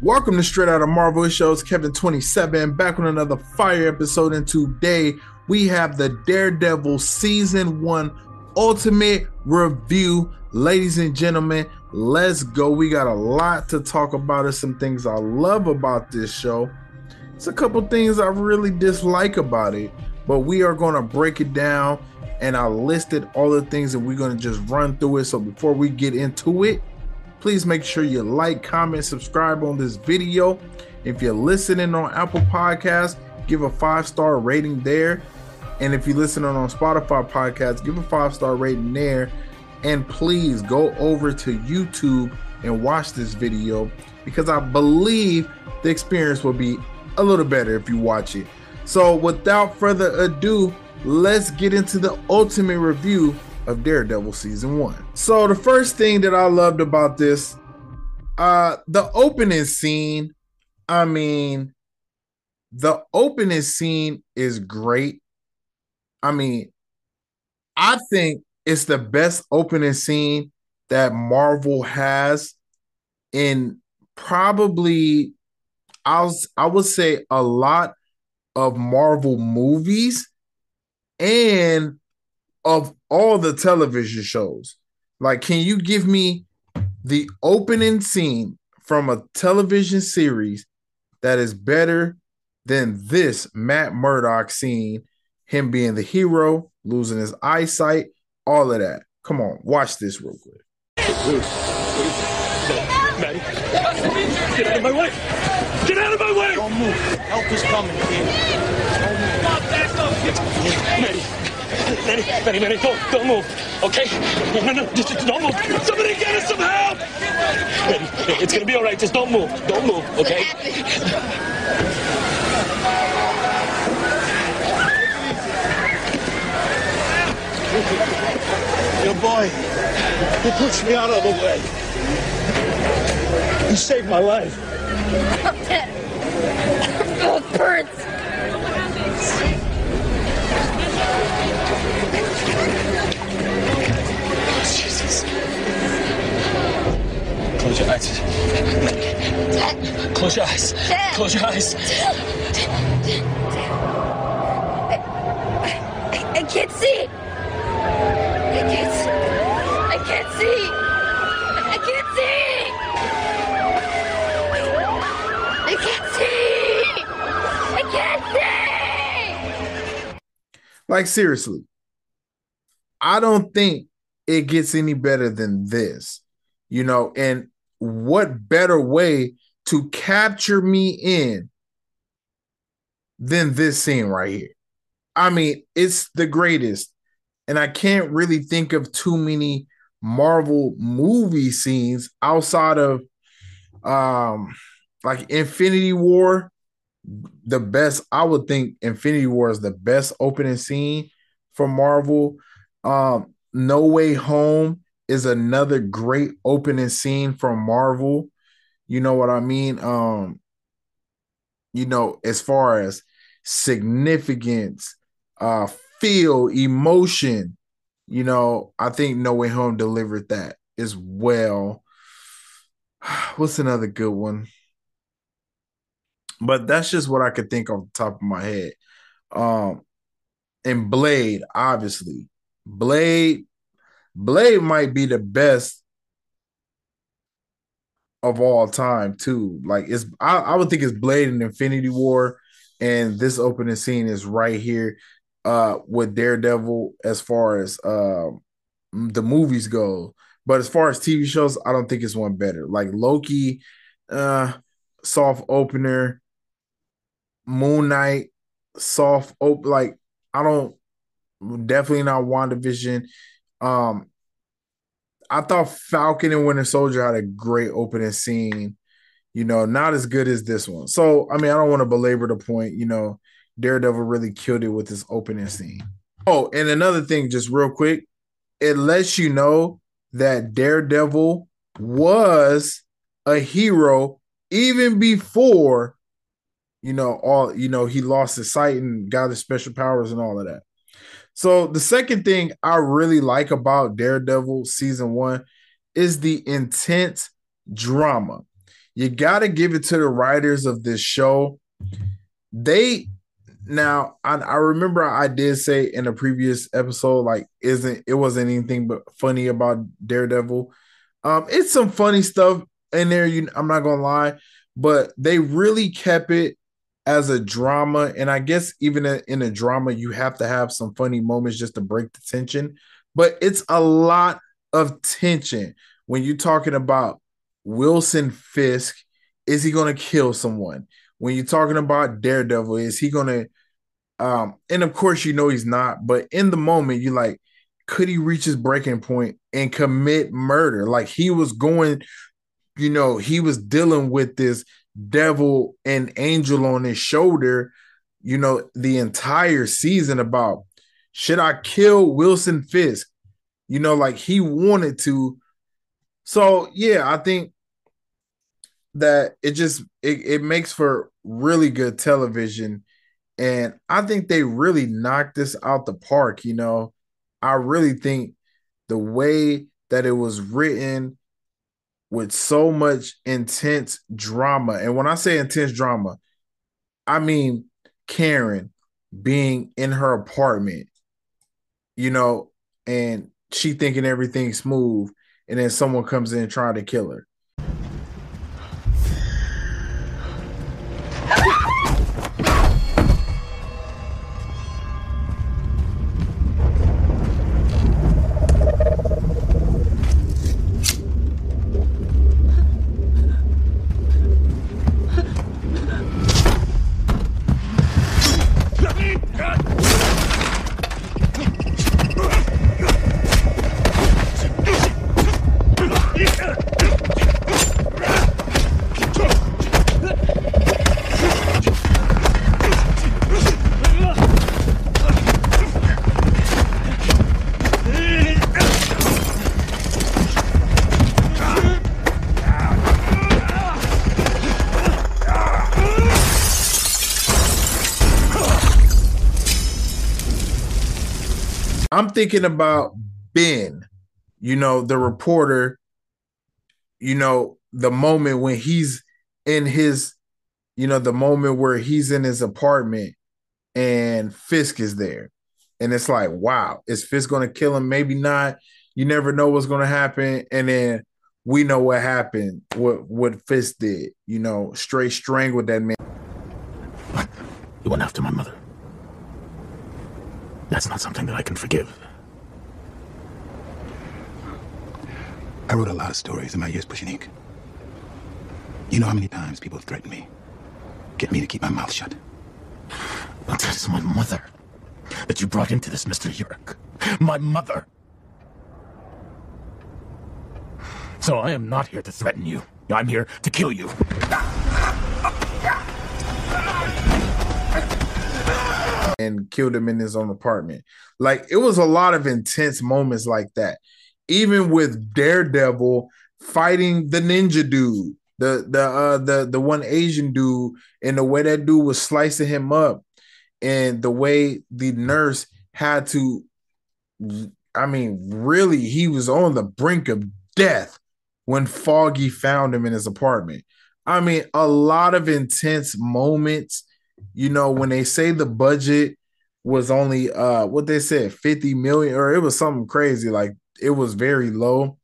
Welcome to Straight Out of Marvel Shows, Kevin27, back with another fire episode. And today we have the Daredevil Season 1 Ultimate Review. Ladies and gentlemen, let's go. We got a lot to talk about. There's some things I love about this show. It's a couple things I really dislike about it, but we are going to break it down. And I listed all the things that we're going to just run through it. So before we get into it, Please make sure you like, comment, subscribe on this video. If you're listening on Apple Podcasts, give a five star rating there. And if you're listening on Spotify Podcasts, give a five star rating there. And please go over to YouTube and watch this video because I believe the experience will be a little better if you watch it. So, without further ado, let's get into the ultimate review of Daredevil season one. So the first thing that I loved about this, uh, the opening scene. I mean, the opening scene is great. I mean, I think it's the best opening scene that Marvel has in probably I'll I would say a lot of Marvel movies and of all the television shows. Like, can you give me the opening scene from a television series that is better than this Matt Murdock scene? Him being the hero, losing his eyesight, all of that. Come on, watch this real quick. Maddie, get out of my way! Get out of my way! Don't move. Help is coming. Maddie, Manny, Manny, Manny, don't, don't move, okay? No, no, no, just, just don't move. Somebody get us some help! Manny, it's gonna be all right. Just don't move. Don't move, okay? Your boy, he pushed me out of the way. He saved my life. Both birds. Jesus. Close your eyes. Close your eyes. Close your eyes. I, I can't see. I can't. s- I can't see. I can't see. I can't see. I can't see. Like seriously, I don't think it gets any better than this. You know, and what better way to capture me in than this scene right here? I mean, it's the greatest. And I can't really think of too many Marvel movie scenes outside of um like Infinity War the best I would think Infinity War is the best opening scene for Marvel. Um No Way Home is another great opening scene from Marvel. You know what I mean? Um you know as far as significance, uh feel, emotion, you know, I think No Way Home delivered that as well. What's another good one? but that's just what I could think off the top of my head. Um, and Blade, obviously, Blade, Blade might be the best of all time too. Like it's, I, I would think it's Blade and Infinity War, and this opening scene is right here uh with Daredevil as far as uh, the movies go. But as far as TV shows, I don't think it's one better. Like Loki, uh, soft opener. Moon Knight, soft op like I don't definitely not WandaVision. Um I thought Falcon and Winter Soldier had a great opening scene, you know, not as good as this one. So I mean, I don't want to belabor the point, you know, Daredevil really killed it with this opening scene. Oh, and another thing, just real quick, it lets you know that Daredevil was a hero even before you know, all you know, he lost his sight and got his special powers and all of that. So the second thing I really like about Daredevil season one is the intense drama. you got to give it to the writers of this show. They now I, I remember I did say in a previous episode like isn't it wasn't anything but funny about Daredevil. Um, it's some funny stuff in there. You, I'm not gonna lie, but they really kept it as a drama. And I guess even in a drama, you have to have some funny moments just to break the tension. But it's a lot of tension when you're talking about Wilson Fisk. Is he going to kill someone? When you're talking about Daredevil, is he going to? Um, and of course, you know he's not. But in the moment, you're like, could he reach his breaking point and commit murder? Like he was going, you know, he was dealing with this devil and angel on his shoulder, you know, the entire season about should I kill Wilson Fisk? You know, like he wanted to. So yeah, I think that it just it, it makes for really good television. And I think they really knocked this out the park, you know. I really think the way that it was written with so much intense drama. And when I say intense drama, I mean Karen being in her apartment, you know, and she thinking everything's smooth, and then someone comes in trying to kill her. I'm thinking about Ben, you know, the reporter, you know, the moment when he's in his, you know, the moment where he's in his apartment and Fisk is there. And it's like, wow, is Fisk going to kill him? Maybe not. You never know what's going to happen. And then we know what happened, what what Fisk did, you know, straight strangled that man. What? You went after my mother. That's not something that I can forgive. I wrote a lot of stories in my years pushing ink. You know how many times people threaten me, get me to keep my mouth shut. But that is my mother that you brought into this, Mr. Urich. My mother. So I am not here to threaten you. I'm here to kill you. And killed him in his own apartment. Like it was a lot of intense moments like that. Even with Daredevil fighting the ninja dude, the the uh the the one Asian dude, and the way that dude was slicing him up, and the way the nurse had to, I mean, really, he was on the brink of death when Foggy found him in his apartment. I mean, a lot of intense moments you know, when they say the budget was only uh what they said 50 million or it was something crazy like it was very low.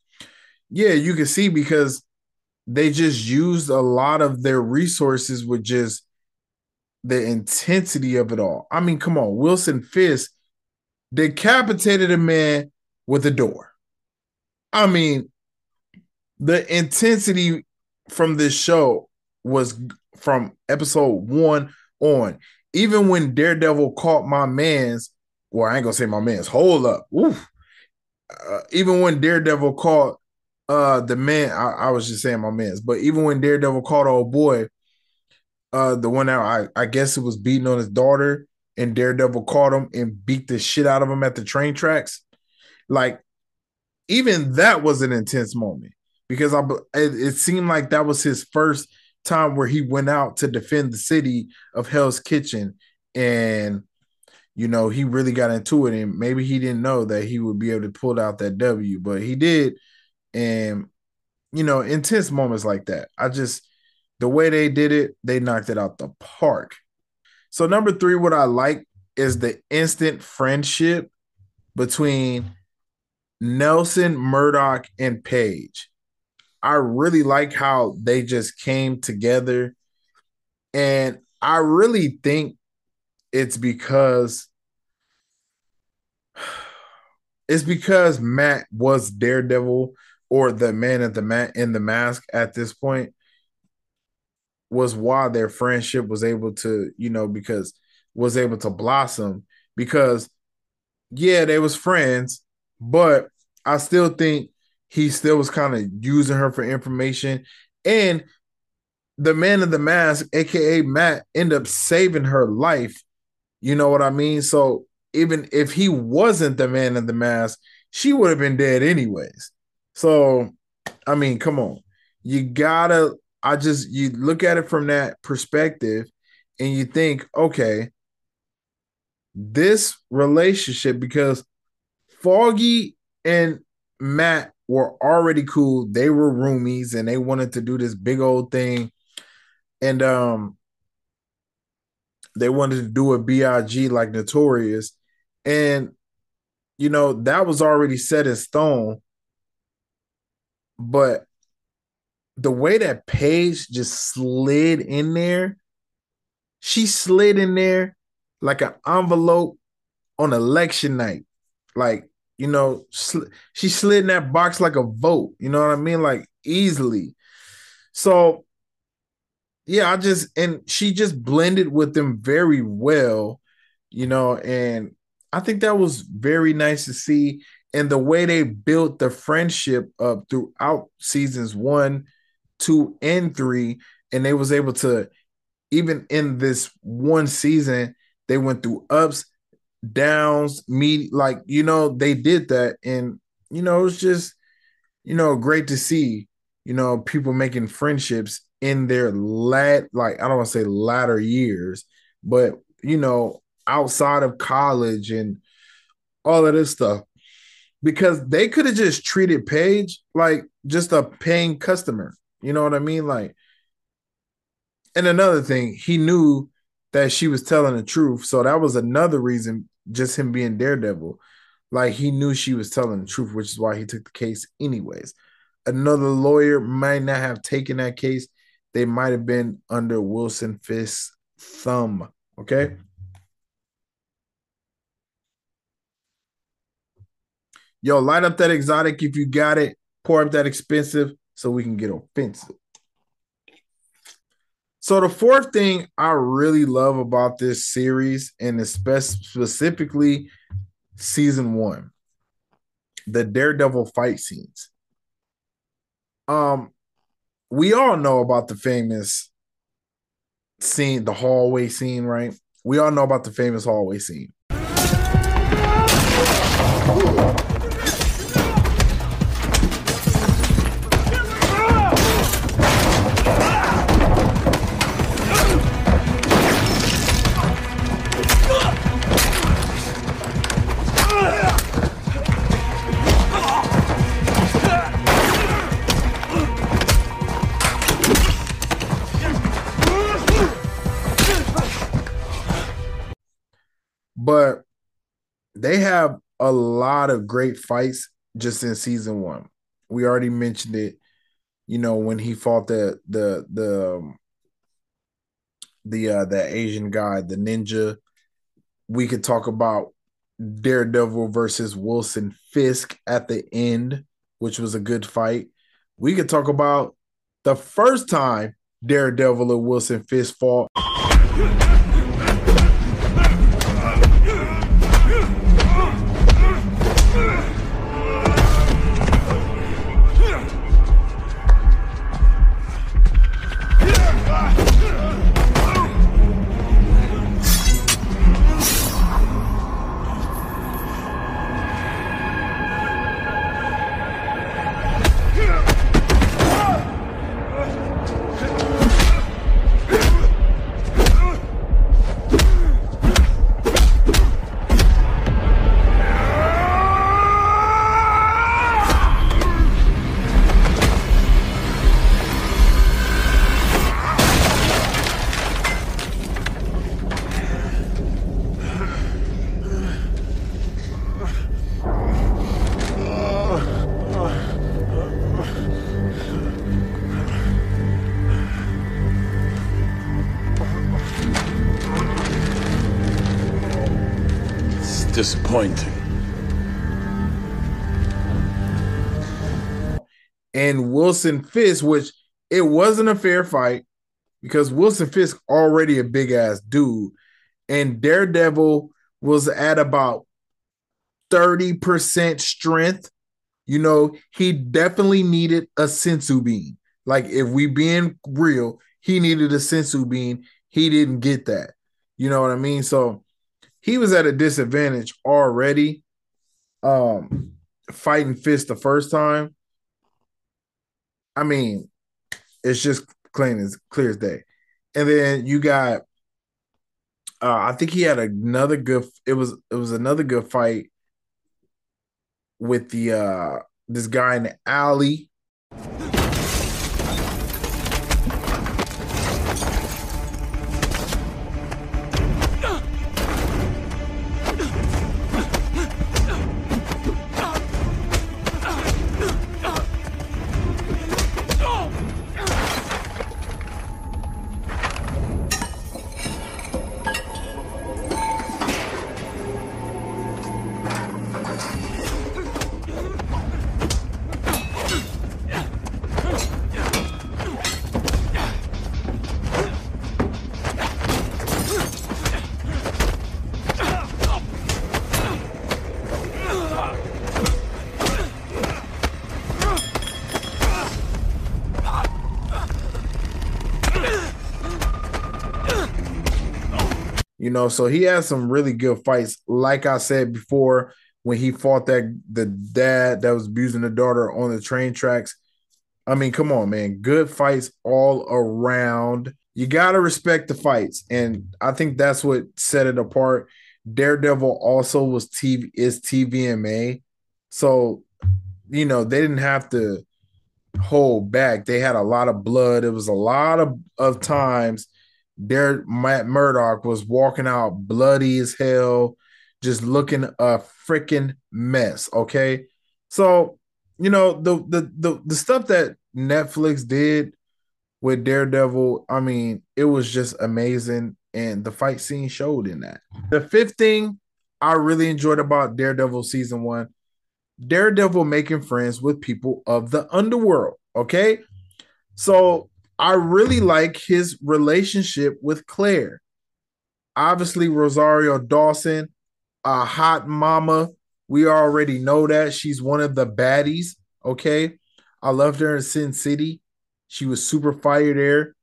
Yeah, you can see because they just used a lot of their resources with just the intensity of it all. I mean, come on, Wilson Fisk decapitated a man with a door. I mean, the intensity from this show was from episode one on. Even when Daredevil caught my man's, well, I ain't gonna say my man's, hold up. Oof. Uh, even when Daredevil caught uh the man, I, I, was just saying my man's, but even when Daredevil caught old boy, uh the one that I, I guess it was beating on his daughter, and Daredevil caught him and beat the shit out of him at the train tracks. Like, even that was an intense moment because I it, it seemed like that was his first time where he went out to defend the city of Hell's Kitchen and you know he really got into it and maybe he didn't know that he would be able to pull out that W but he did and you know intense moments like that I just the way they did it, they knocked it out the park. So number three, what I like is the instant friendship between Nelson, Murdock, and Page. I really like how they just came together. And I really think it's because it's because Matt was Daredevil or the man at the mat in the mask at this point was why their friendship was able to, you know, because was able to blossom because yeah, they was friends, but I still think he still was kind of using her for information and the man in the mask, aka Matt, end up saving her life. You know what I mean? So even if he wasn't the man in the mask, she would have been dead anyways. So, I mean, come on. You gotta, I just, you look at it from that perspective and you think, okay, this relationship, because Foggy and Matt were already cool. They were roomies and they wanted to do this big old thing. And um they wanted to do a BIG like Notorious. And you know, that was already set in stone. But the way that Page just slid in there, she slid in there like an envelope on election night. Like, you know, sl- she slid in that box like a vote. You know what I mean? Like easily. So, yeah, I just, and she just blended with them very well, you know, and I think that was very nice to see. And the way they built the friendship up throughout seasons one, two, and three, and they was able to, even in this one season, they went through ups, downs, meet like you know they did that, and you know it was just you know great to see you know people making friendships in their lat like I don't want to say latter years, but you know outside of college and all of this stuff because they could have just treated Page like just a paying customer. You know what I mean? Like, and another thing, he knew that she was telling the truth. So that was another reason, just him being Daredevil. Like, he knew she was telling the truth, which is why he took the case, anyways. Another lawyer might not have taken that case. They might have been under Wilson Fisk's thumb. Okay. Yo, light up that exotic if you got it. Pour up that expensive so we can get offensive. So the fourth thing I really love about this series, and especially specifically season one, the Daredevil fight scenes. Um, we all know about the famous scene, the hallway scene, right? We all know about the famous hallway scene. A lot of great fights just in season one. We already mentioned it, you know, when he fought the the the um, the uh the Asian guy, the ninja. We could talk about Daredevil versus Wilson Fisk at the end, which was a good fight. We could talk about the first time Daredevil and Wilson Fisk fought. Disappointing. And Wilson Fisk, which it wasn't a fair fight because Wilson Fisk already a big ass dude, and Daredevil was at about 30% strength. You know, he definitely needed a senzu bean. Like, if we being real, he needed a senzu bean. He didn't get that. You know what I mean? So he was at a disadvantage already. Um, fighting Fisk the first time. I mean, it's just clean as clear as day. And then you got uh, I think he had another good it was it was another good fight with the uh this guy in the alley. Know, so he had some really good fights. Like I said before, when he fought that the dad that was abusing the daughter on the train tracks. I mean, come on, man. Good fights all around. You gotta respect the fights. And I think that's what set it apart. Daredevil also was TV is TVMA. So, you know, they didn't have to hold back. They had a lot of blood. It was a lot of, of times there Matt Murdock was walking out bloody as hell, just looking a freaking mess. Okay. So, you know, the the the the stuff that Netflix did with Daredevil, I mean, it was just amazing. And the fight scene showed in that. The fifth thing I really enjoyed about Daredevil season one, Daredevil making friends with people of the underworld. Okay. So I really like his relationship with Claire. Obviously, Rosario Dawson, a hot mama. We already know that she's one of the baddies. Okay. I loved her in Sin City. She was super fire there.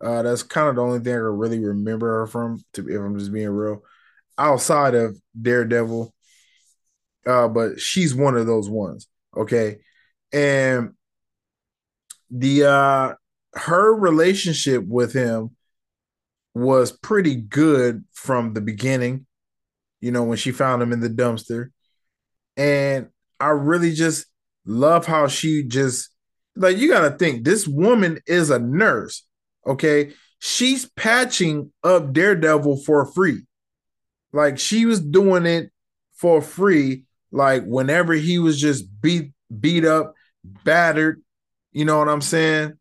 Uh, that's kind of the only thing I really remember her from, to if I'm just being real. Outside of Daredevil. Uh, but she's one of those ones. Okay. And the uh her relationship with him was pretty good from the beginning, you know, when she found him in the dumpster. And I really just love how she just like you got to think this woman is a nurse, okay? She's patching up Daredevil for free. Like she was doing it for free like whenever he was just beat beat up, battered, you know what I'm saying?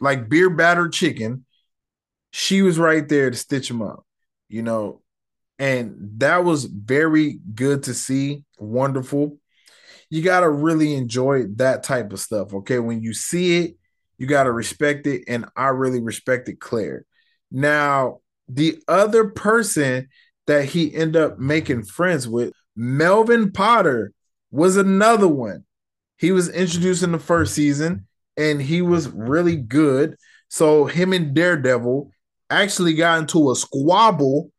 Like beer battered chicken. She was right there to stitch him up, you know, and that was very good to see. Wonderful. You got to really enjoy that type of stuff. Okay. When you see it, you got to respect it. And I really respected Claire. Now, the other person that he ended up making friends with, Melvin Potter, was another one. He was introduced in the first season and he was really good. So him and Daredevil actually got into a squabble.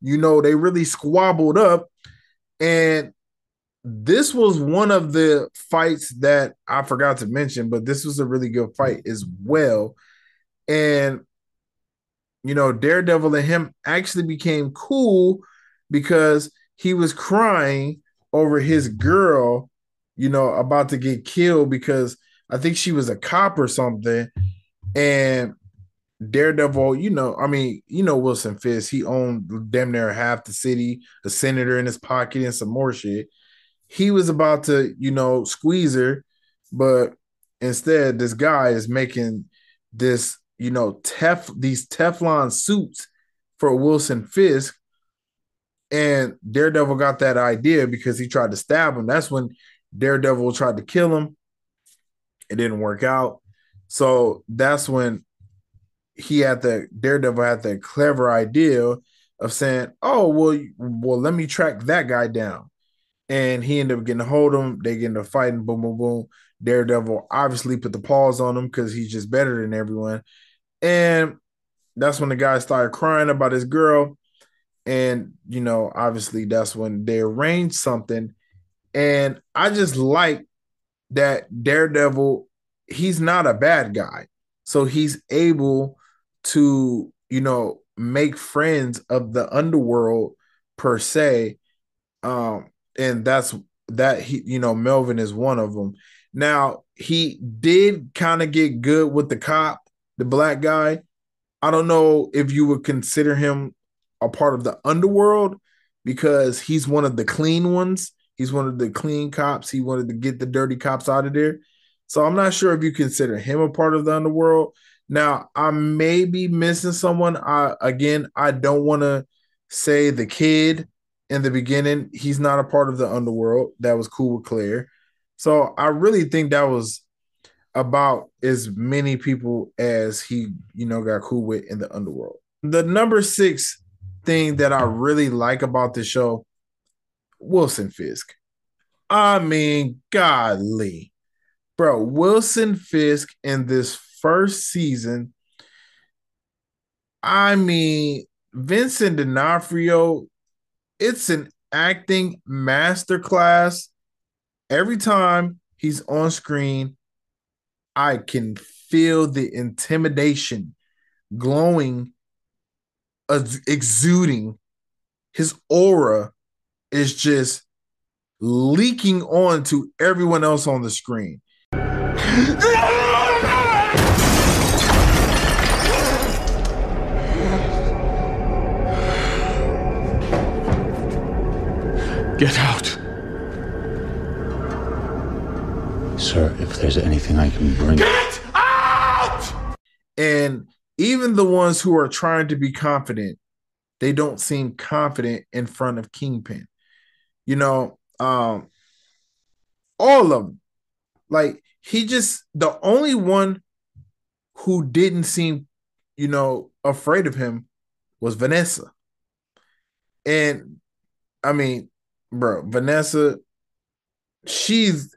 You know, they really squabbled up. And this was one of the fights that I forgot to mention, but this was a really good fight as well. And you know, Daredevil and him actually became cool because he was crying over his girl, you know, about to get killed because I think she was a cop or something. And Daredevil, you know, I mean, you know, Wilson Fisk, he owned damn near half the city, a senator in his pocket, and some more shit. He was about to, you know, squeeze her, but instead, this guy is making this, you know, tef these Teflon suits for Wilson Fisk. And Daredevil got that idea because he tried to stab him. That's when Daredevil tried to kill him. It didn't work out. So that's when he had the Daredevil had the clever idea of saying, "Oh, well, well, let me track that guy down." And he ended up getting a hold of him. They get into fighting. Boom, boom, boom. Daredevil obviously put the paws on him because he's just better than everyone. And that's when the guy started crying about his girl. And, you know, obviously that's when they arranged something. And I just like that Daredevil, he's not a bad guy. So he's able to, you know, make friends of the underworld per se. Um, and that's that he, you know, Melvin is one of them. Now, he did kind of get good with the cop, the black guy. I don't know if you would consider him a part of the underworld because he's one of the clean ones. He's one of the clean cops. He wanted to get the dirty cops out of there. So I'm not sure if you consider him a part of the underworld. Now, I may be missing someone. I again, I don't want to say the kid in the beginning. He's not a part of the underworld. That was cool with Claire. So I really think that was about as many people as he, you know, got cool with in the underworld. The number six thing that I really like about the show, Wilson Fisk. I mean, godly. Bro, Wilson Fisk in this first season. I mean, Vincent D'Onofrio, it's an acting masterclass. Every time he's on screen, I can feel the intimidation glowing, exuding. His aura is just leaking on to everyone else on the screen. Get out. Sir, if there's anything I can bring. Get out! And even the ones who are trying to be confident, they don't seem confident in front of Kingpin. You know, um, all of them. Like he just the only one who didn't seem, you know, afraid of him was Vanessa. And I mean, bro, Vanessa, she's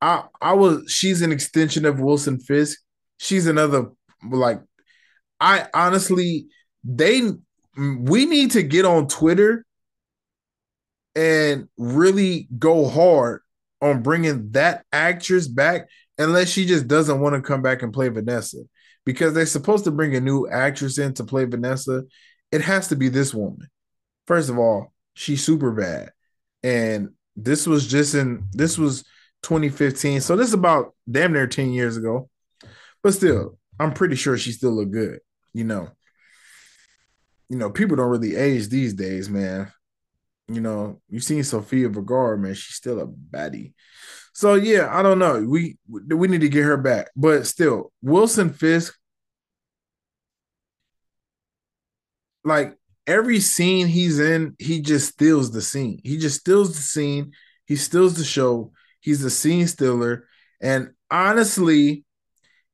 I I was she's an extension of Wilson Fisk. She's another like I honestly they we need to get on Twitter and really go hard on bringing that actress back unless she just doesn't want to come back and play Vanessa because they're supposed to bring a new actress in to play Vanessa. It has to be this woman. First of all, she's super bad. And this was just in this was 2015. So this is about damn near 10 years ago. But still, I'm pretty sure she still look good, you know. You know, people don't really age these days, man. You know, you've seen Sofia Vergara, man. She's still a baddie. So yeah, I don't know. We we need to get her back, but still, Wilson Fisk, like every scene he's in, he just steals the scene. He just steals the scene. He steals the show. He's a scene stealer, and honestly,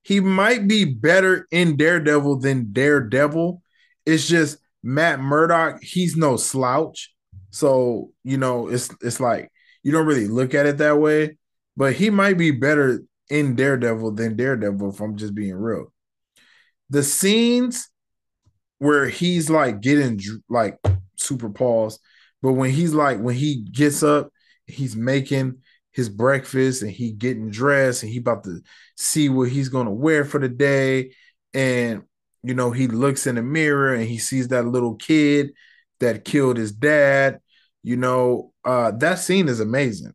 he might be better in Daredevil than Daredevil. It's just Matt Murdock. He's no slouch, so you know it's it's like you don't really look at it that way but he might be better in Daredevil than Daredevil if I'm just being real. The scenes where he's like getting like super paused, but when he's like when he gets up, he's making his breakfast and he getting dressed and he about to see what he's gonna wear for the day, and you know he looks in the mirror and he sees that little kid that killed his dad. You know, uh, that scene is amazing.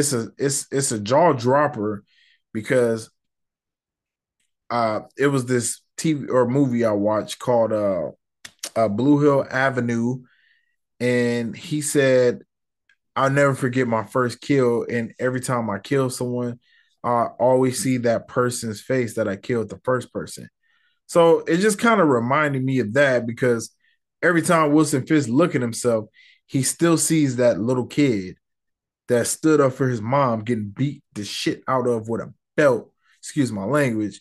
It's a it's it's a jaw dropper because uh it was this TV or movie I watched called uh, uh Blue Hill Avenue. And he said I'll never forget my first kill. And every time I kill someone I always see that person's face that I killed the first person. So it just kind of reminded me of that because every time Wilson Fisk look at himself, he still sees that little kid that stood up for his mom getting beat the shit out of with a belt, excuse my language.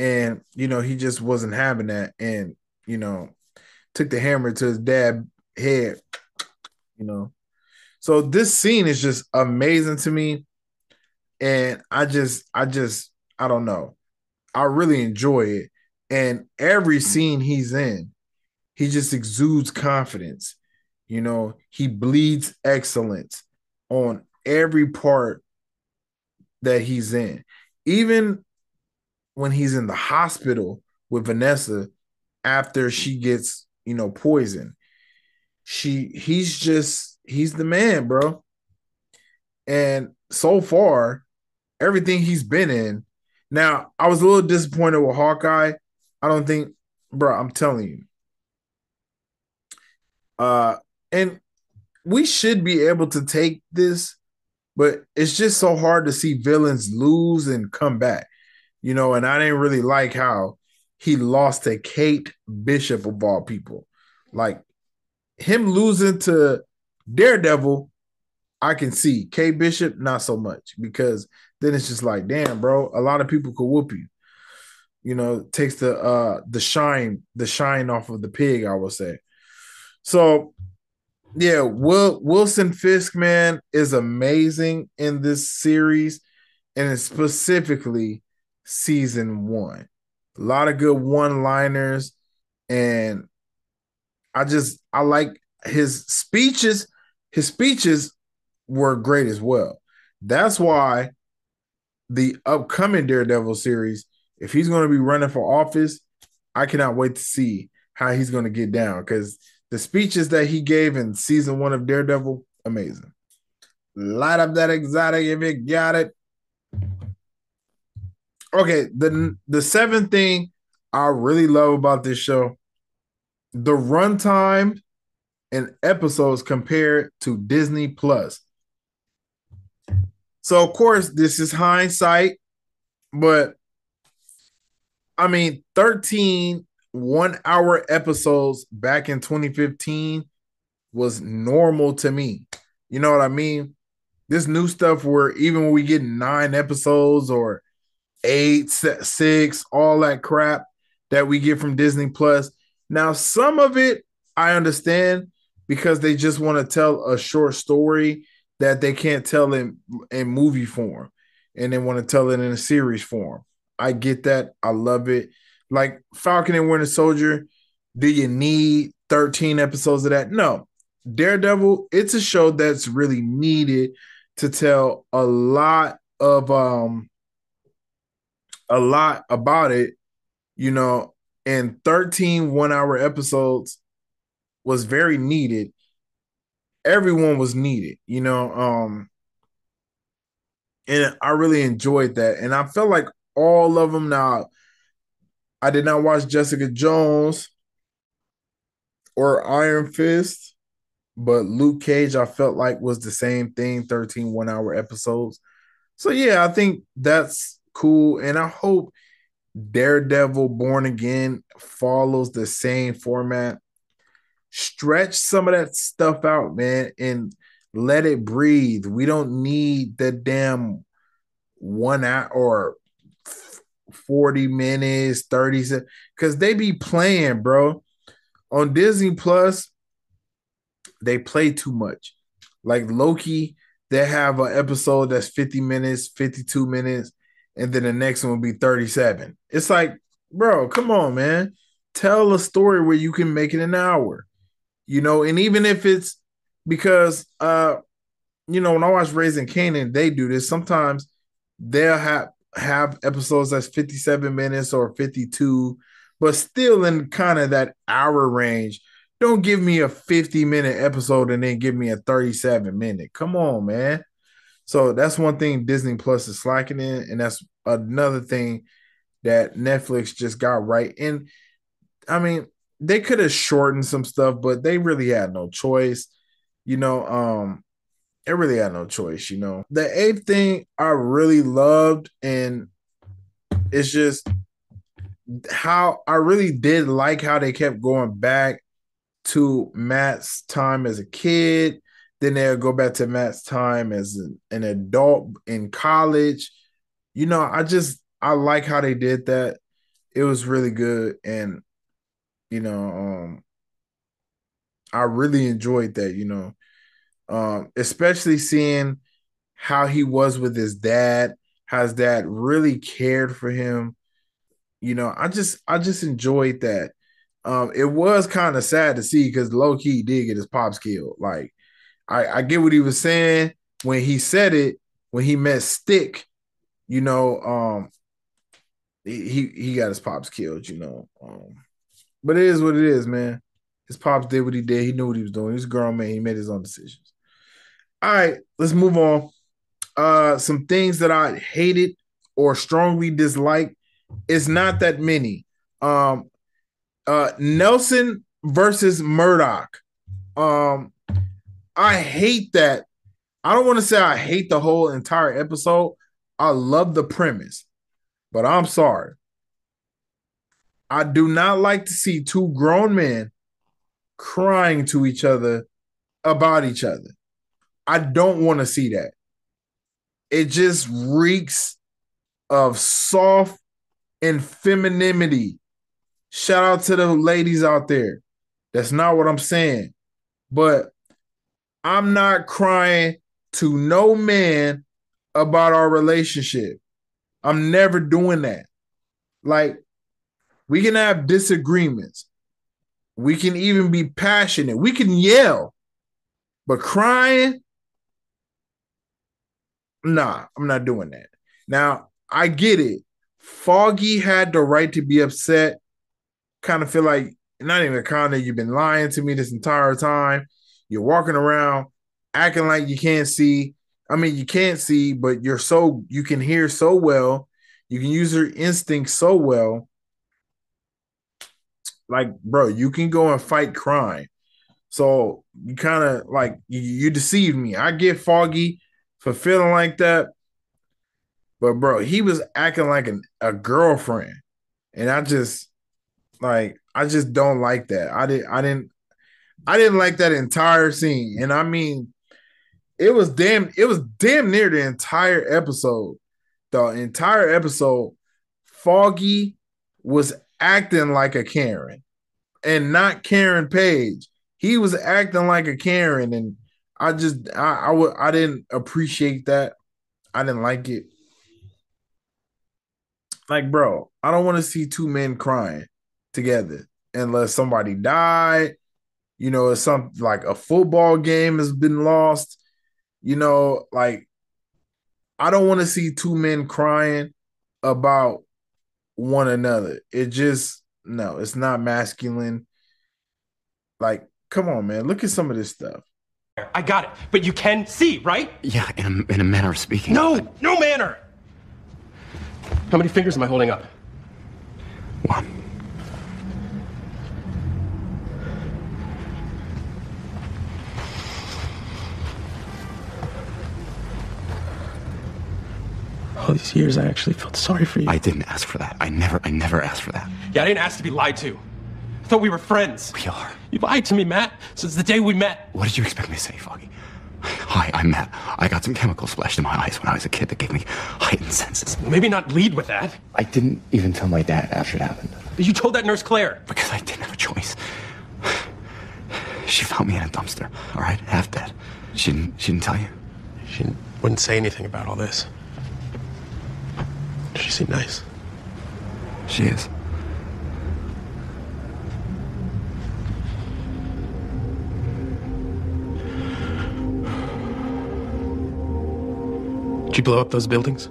And, you know, he just wasn't having that. And, you know, took the hammer to his dad head, you know. So this scene is just amazing to me. And I just, I just, I don't know. I really enjoy it. And every scene he's in, he just exudes confidence. You know, he bleeds excellence on every part that he's in. Even when he's in the hospital with Vanessa after she gets, you know, poisoned. She he's just he's the man, bro. And so far, everything he's been in. Now, I was a little disappointed with Hawkeye. I don't think, bro, I'm telling you. Uh and we should be able to take this, but it's just so hard to see villains lose and come back, you know. And I didn't really like how he lost to Kate Bishop of all people. Like him losing to Daredevil, I can see. Kate Bishop, not so much, because then it's just like, damn, bro, a lot of people could whoop you. You know, takes the uh the shine, the shine off of the pig, I would say. So yeah, Will Wilson Fisk, man, is amazing in this series, and specifically season one. A lot of good one-liners, and I just I like his speeches. His speeches were great as well. That's why the upcoming Daredevil series, if he's going to be running for office, I cannot wait to see how he's going to get down because the speeches that he gave in season one of Daredevil, amazing. Light up that exotic if you got it. Okay, the the seventh thing I really love about this show, the runtime and episodes compared to Disney Plus. So of course, this is hindsight, but I mean, 13 one hour episodes back in 2015 was normal to me. You know what I mean? This new stuff where even when we get nine episodes or eight, six, all that crap that we get from Disney Plus. Now, some of it I understand because they just want to tell a short story that they can't tell in in movie form and they want to tell it in a series form. I get that. I love it. Like Falcon and Winter Soldier, do you need 13 episodes of that? No. Daredevil, it's a show that's really needed to tell a lot of um a lot about it, you know, and 13 one hour episodes was very needed. Everyone was needed, you know. Um, and I really enjoyed that. And I felt like all of them now I did not watch Jessica Jones or Iron Fist, but Luke Cage, I felt like was the same thing 13 one hour episodes. So, yeah, I think that's cool. And I hope Daredevil Born Again follows the same format. Stretch some of that stuff out, man, and let it breathe. We don't need the damn one hour or 40 minutes, 30 because they be playing, bro. On Disney Plus, they play too much. Like Loki, they have an episode that's 50 minutes, 52 minutes, and then the next one will be 37. It's like, bro, come on, man. Tell a story where you can make it an hour. You know, and even if it's because uh you know, when I watch Raising Kanan, they do this. Sometimes they'll have have episodes that's 57 minutes or 52, but still in kind of that hour range. Don't give me a 50 minute episode and then give me a 37 minute. Come on, man. So that's one thing Disney Plus is slacking in, and that's another thing that Netflix just got right. And I mean, they could have shortened some stuff, but they really had no choice. You know, um, they really had no choice, you know. The eighth thing I really loved, and it's just how I really did like how they kept going back to Matt's time as a kid. Then they'll go back to Matt's time as an, an adult in college. You know, I just I like how they did that. It was really good. And, you know, um, I really enjoyed that, you know. Um, especially seeing how he was with his dad, how his dad really cared for him. You know, I just I just enjoyed that. Um, it was kind of sad to see because low key did get his pops killed. Like, I, I get what he was saying when he said it when he met Stick. You know, um, he he got his pops killed. You know, um, but it is what it is, man. His pops did what he did. He knew what he was doing. He was a grown man. He made his own decisions. All right, let's move on. Uh, some things that I hated or strongly disliked. It's not that many. Um, uh, Nelson versus Murdock. Um, I hate that. I don't want to say I hate the whole entire episode. I love the premise, but I'm sorry. I do not like to see two grown men crying to each other about each other. I don't want to see that. It just reeks of soft and femininity. Shout out to the ladies out there. That's not what I'm saying. But I'm not crying to no man about our relationship. I'm never doing that. Like, we can have disagreements. We can even be passionate. We can yell. But crying, nah, I'm not doing that. Now, I get it. Foggy had the right to be upset. Kind of feel like, not even kind of, you've been lying to me this entire time. You're walking around acting like you can't see. I mean, you can't see, but you're so, you can hear so well. You can use your instincts so well. Like, bro, you can go and fight crime. So you kind of like, you, you deceived me. I get Foggy for feeling like that. But bro, he was acting like an, a girlfriend. And I just like I just don't like that. I didn't I didn't I didn't like that entire scene. And I mean it was damn it was damn near the entire episode. The entire episode Foggy was acting like a Karen and not Karen Page. He was acting like a Karen and I just I I, w- I didn't appreciate that. I didn't like it. Like, bro, I don't want to see two men crying together unless somebody died. You know, it's something like a football game has been lost. You know, like I don't want to see two men crying about one another. It just no, it's not masculine. Like, come on, man. Look at some of this stuff. I got it. But you can see, right? Yeah, in a, in a manner of speaking. No, no manner. How many fingers am I holding up? One. All these years, I actually felt sorry for you. I didn't ask for that. I never, I never asked for that. yeah, I didn't ask to be lied to. I thought we were friends. We are. You lied to me, Matt, since the day we met. What did you expect me to say, Foggy? Hi, I'm Matt. I got some chemicals splashed in my eyes when I was a kid that gave me heightened senses. Maybe not lead with that. I didn't even tell my dad after it happened. But you told that nurse Claire. Because I didn't have a choice. She found me in a dumpster, all right, half dead. She didn't, she didn't tell you? She wouldn't say anything about all this. She seemed nice. She is. Did you blow up those buildings?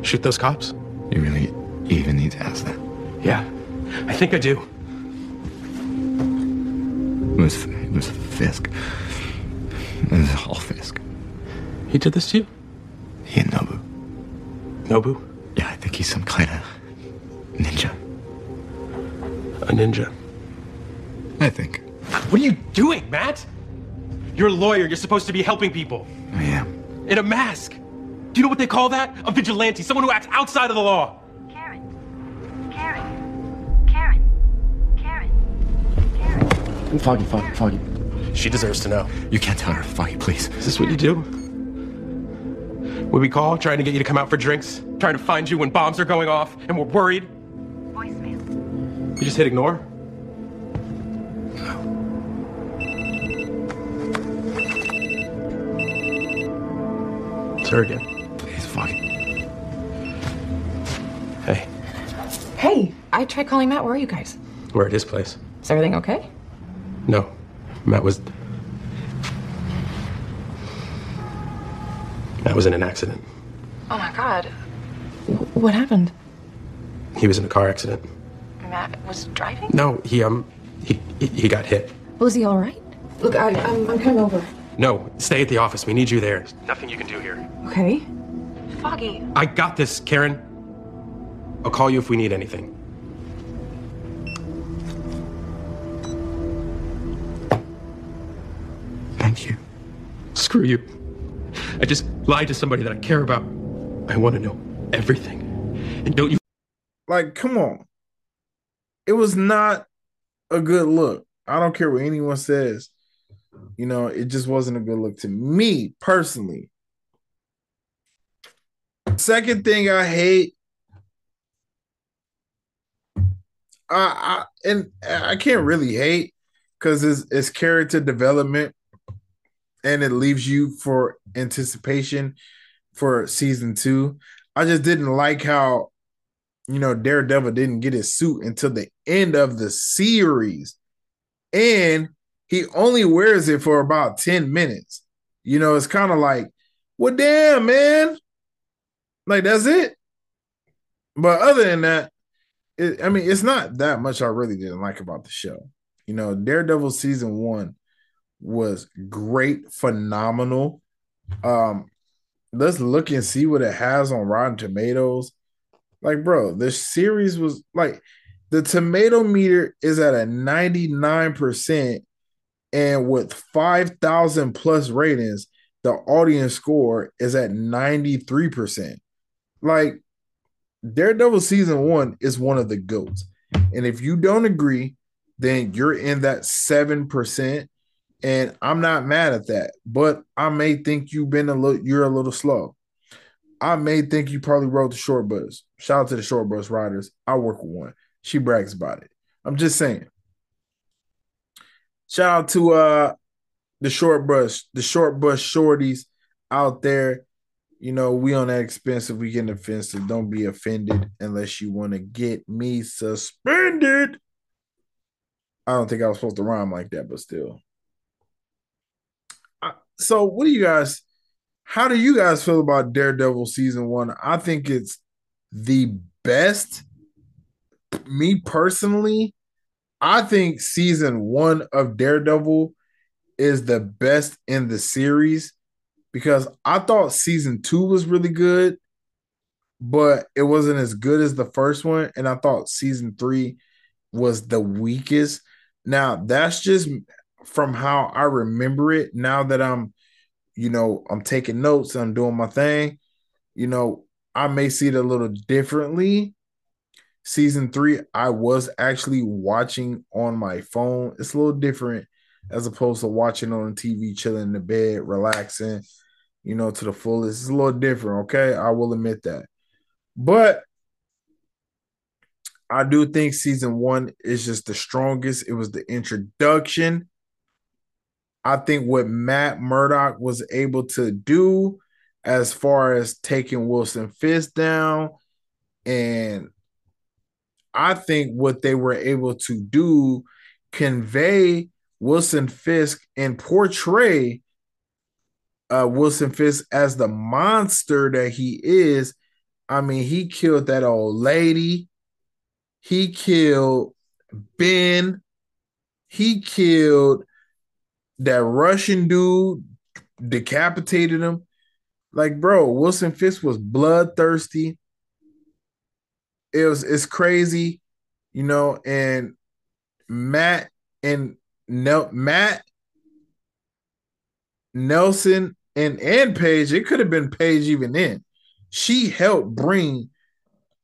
Shoot those cops? You really even need to ask that? Yeah, I think I do. It was, it was Fisk. It was all Fisk. He did this to you? He and Nobu. Nobu? Yeah, I think he's some kind of ninja. A ninja. I think. What are you doing, Matt? You're a lawyer. You're supposed to be helping people. I am. In a mask. Do you know what they call that? A vigilante. Someone who acts outside of the law. Karen. Karen. Karen. Karen. Karen. Foggy, Foggy, Foggy. She deserves to know. You can't tell her, Foggy, please. Is this what you do? When we call, trying to get you to come out for drinks, trying to find you when bombs are going off, and we're worried. Voicemail. You just hit ignore? No. It's her again. Hey, I tried calling Matt. Where are you guys? we're at his place. Is everything okay? No, Matt was. Matt was in an accident. Oh my god. Wh- What happened? He was in a car accident. Matt was driving? No, he um, he he, he got hit. Was he all right? Look, I, I'm, I'm coming over. No, stay at the office. We need you there. There's nothing you can do here. Okay. Foggy. I got this, Karen. I'll call you if we need anything. Thank you. Screw you. I just lied to somebody that I care about. I want to know everything. And don't you Like, come on. It was not a good look. I don't care what anyone says. You know, it just wasn't a good look to me personally. Second thing I hate, I, and I can't really hate because it's, it's character development and it leaves you for anticipation for season two. I just didn't like how you know, Daredevil didn't get his suit until the end of the series. And he only wears it for about 10 minutes. You know, it's kind of like, well, damn, man. Like, that's it. But other than that, it, I mean, it's not that much I really didn't like about the show. You know, Daredevil season one was great, phenomenal. Um, let's look and see what it has on Rotten Tomatoes. Like, bro, the series was like the tomato meter is at a 99%, and with 5,000 plus ratings, the audience score is at 93%. Like, Daredevil season one is one of the goats. And if you don't agree, then you're in that 7%. And I'm not mad at that, but I may think you've been a little, you're a little slow. I may think you probably rode the short bus. Shout out to the short bus riders. I work with one. She brags about it. I'm just saying. Shout out to uh the short bus, the short bus shorties out there. You know, we on that expensive, we getting offensive. Don't be offended unless you want to get me suspended. I don't think I was supposed to rhyme like that, but still. I- So, what do you guys? How do you guys feel about Daredevil season one? I think it's the best. Me personally, I think season one of Daredevil is the best in the series because I thought season two was really good, but it wasn't as good as the first one. And I thought season three was the weakest. Now, that's just from how I remember it. Now that I'm you know, I'm taking notes, I'm doing my thing, you know, I may see it a little differently. Season three, I was actually watching on my phone. It's a little different as opposed to watching on TV, chilling in the bed, relaxing, you know, to the fullest. It's a little different, okay? I will admit that. But I do think season one is just the strongest. It was the introduction. I think what Matt Murdock was able to do as far as taking Wilson Fisk down, and I think what they were able to do convey Wilson Fisk and portray uh, Wilson Fisk as the monster that he is. I mean, he killed that old lady. He killed Ben. He killed that Russian dude, decapitated him. Like, bro, Wilson Fisk was bloodthirsty. It was it's crazy, you know, and Matt and Nel- Matt Nelson and and Page, it could have been Page even in. She helped bring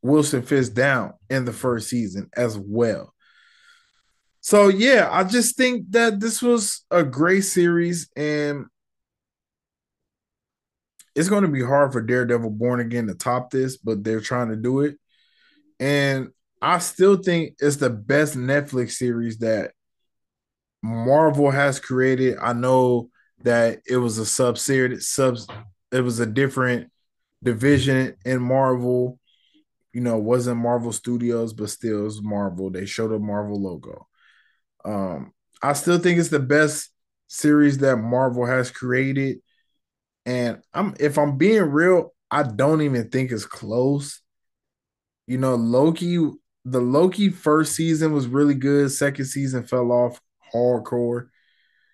Wilson Fisk down in the first season as well. So yeah, I just think that this was a great series and it's going to be hard for Daredevil Born Again to top this, but they're trying to do it. And I still think it's the best Netflix series that Marvel has created. I know that it was a sub series, subs, it was a different division in Marvel. You know, wasn't Marvel Studios, but still was Marvel. They showed a Marvel logo. Um, I still think it's the best series that Marvel has created. And I'm if I'm being real, I don't even think it's close. You know, Loki, the Loki first season was really good. Second season fell off hardcore.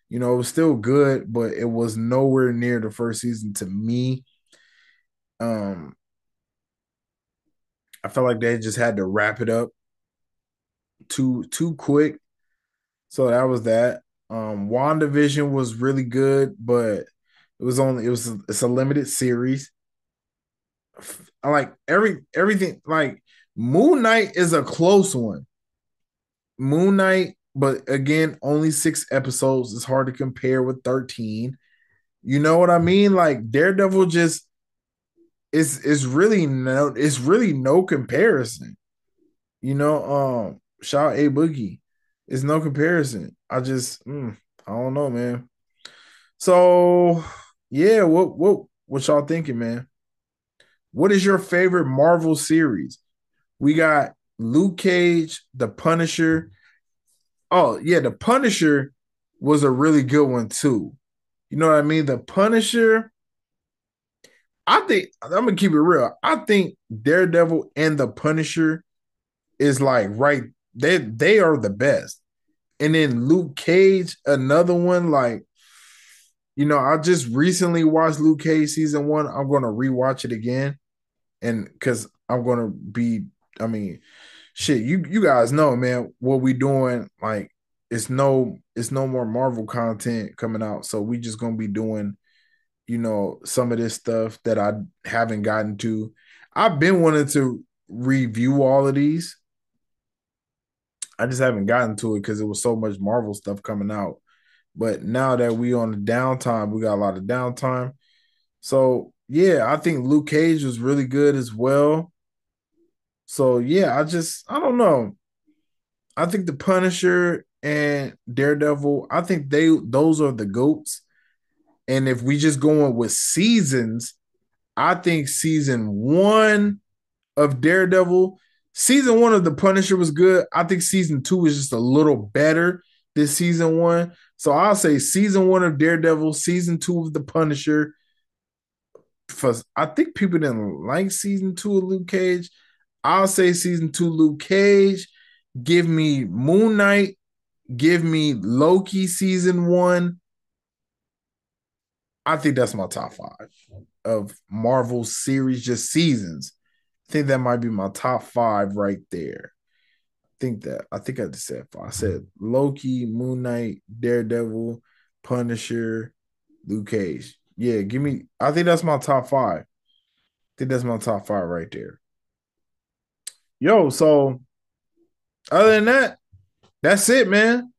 You know, it was still good, but it was nowhere near the first season to me. Um, I felt like they just had to wrap it up too too quick. So that was that. Um, WandaVision was really good, but it was only it was it's a limited series. I like every everything like Moon Knight is a close one. Moon Knight, but again, only six episodes. It's hard to compare with 13. You know what I mean? Like Daredevil just is is really no it's really no comparison. You know, um shout out A Boogie. It's no comparison. I just mm, I don't know, man. So yeah, what what what y'all thinking, man? What is your favorite Marvel series? We got Luke Cage, The Punisher. Oh, yeah, The Punisher was a really good one too. You know what I mean? The Punisher. I think I'm gonna keep it real. I think Daredevil and the Punisher is like right. They they are the best. And then Luke Cage, another one, like you know, I just recently watched Luke Cage season one. I'm gonna rewatch it again. And because I'm gonna be, I mean, shit, you you guys know, man, what we doing, like it's no it's no more Marvel content coming out. So we just gonna be doing, you know, some of this stuff that I haven't gotten to. I've been wanting to review all of these. I just haven't gotten to it because it was so much Marvel stuff coming out. But now that we on the downtime, we got a lot of downtime. So yeah, I think Luke Cage was really good as well. So yeah, I just I don't know. I think the Punisher and Daredevil, I think they those are the goats. And if we just going with seasons, I think season one of Daredevil, season one of the Punisher was good. I think season two is just a little better than season one. So I'll say season one of Daredevil, season two of the Punisher. For I think people didn't like season two of Luke Cage. I'll say season two Luke Cage. Give me Moon Knight. Give me Loki season one. I think that's my top five of Marvel series, just seasons. I think that might be my top five right there. I think that I think I just said five. I said Loki, Moon Knight, Daredevil, Punisher, Luke Cage. Yeah, give me. I think that's my top five. I think that's my top five right there. Yo, so other than that, that's it, man.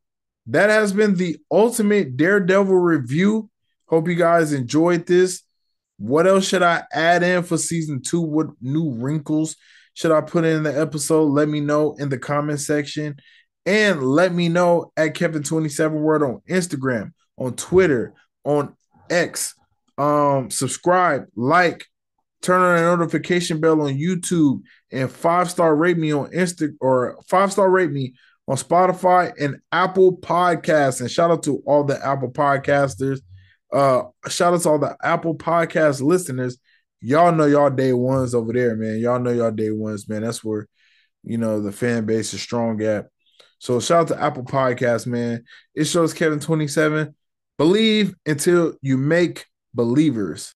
That has been the ultimate Daredevil review. Hope you guys enjoyed this. What else should I add in for season two? What new wrinkles should I put in the episode? Let me know in the comment section. And let me know at Kevin27 Word on Instagram, on Twitter, on X. Um, subscribe, like, turn on the notification bell on YouTube, and five star rate me on Insta or five star rate me on Spotify and Apple Podcasts. And shout out to all the Apple podcasters. Uh, shout out to all the Apple Podcast listeners. Y'all know y'all day ones over there, man. Y'all know y'all day ones, man. That's where you know the fan base is strong at. So shout out to Apple Podcast, man. It shows Kevin 27. Believe until you make believers.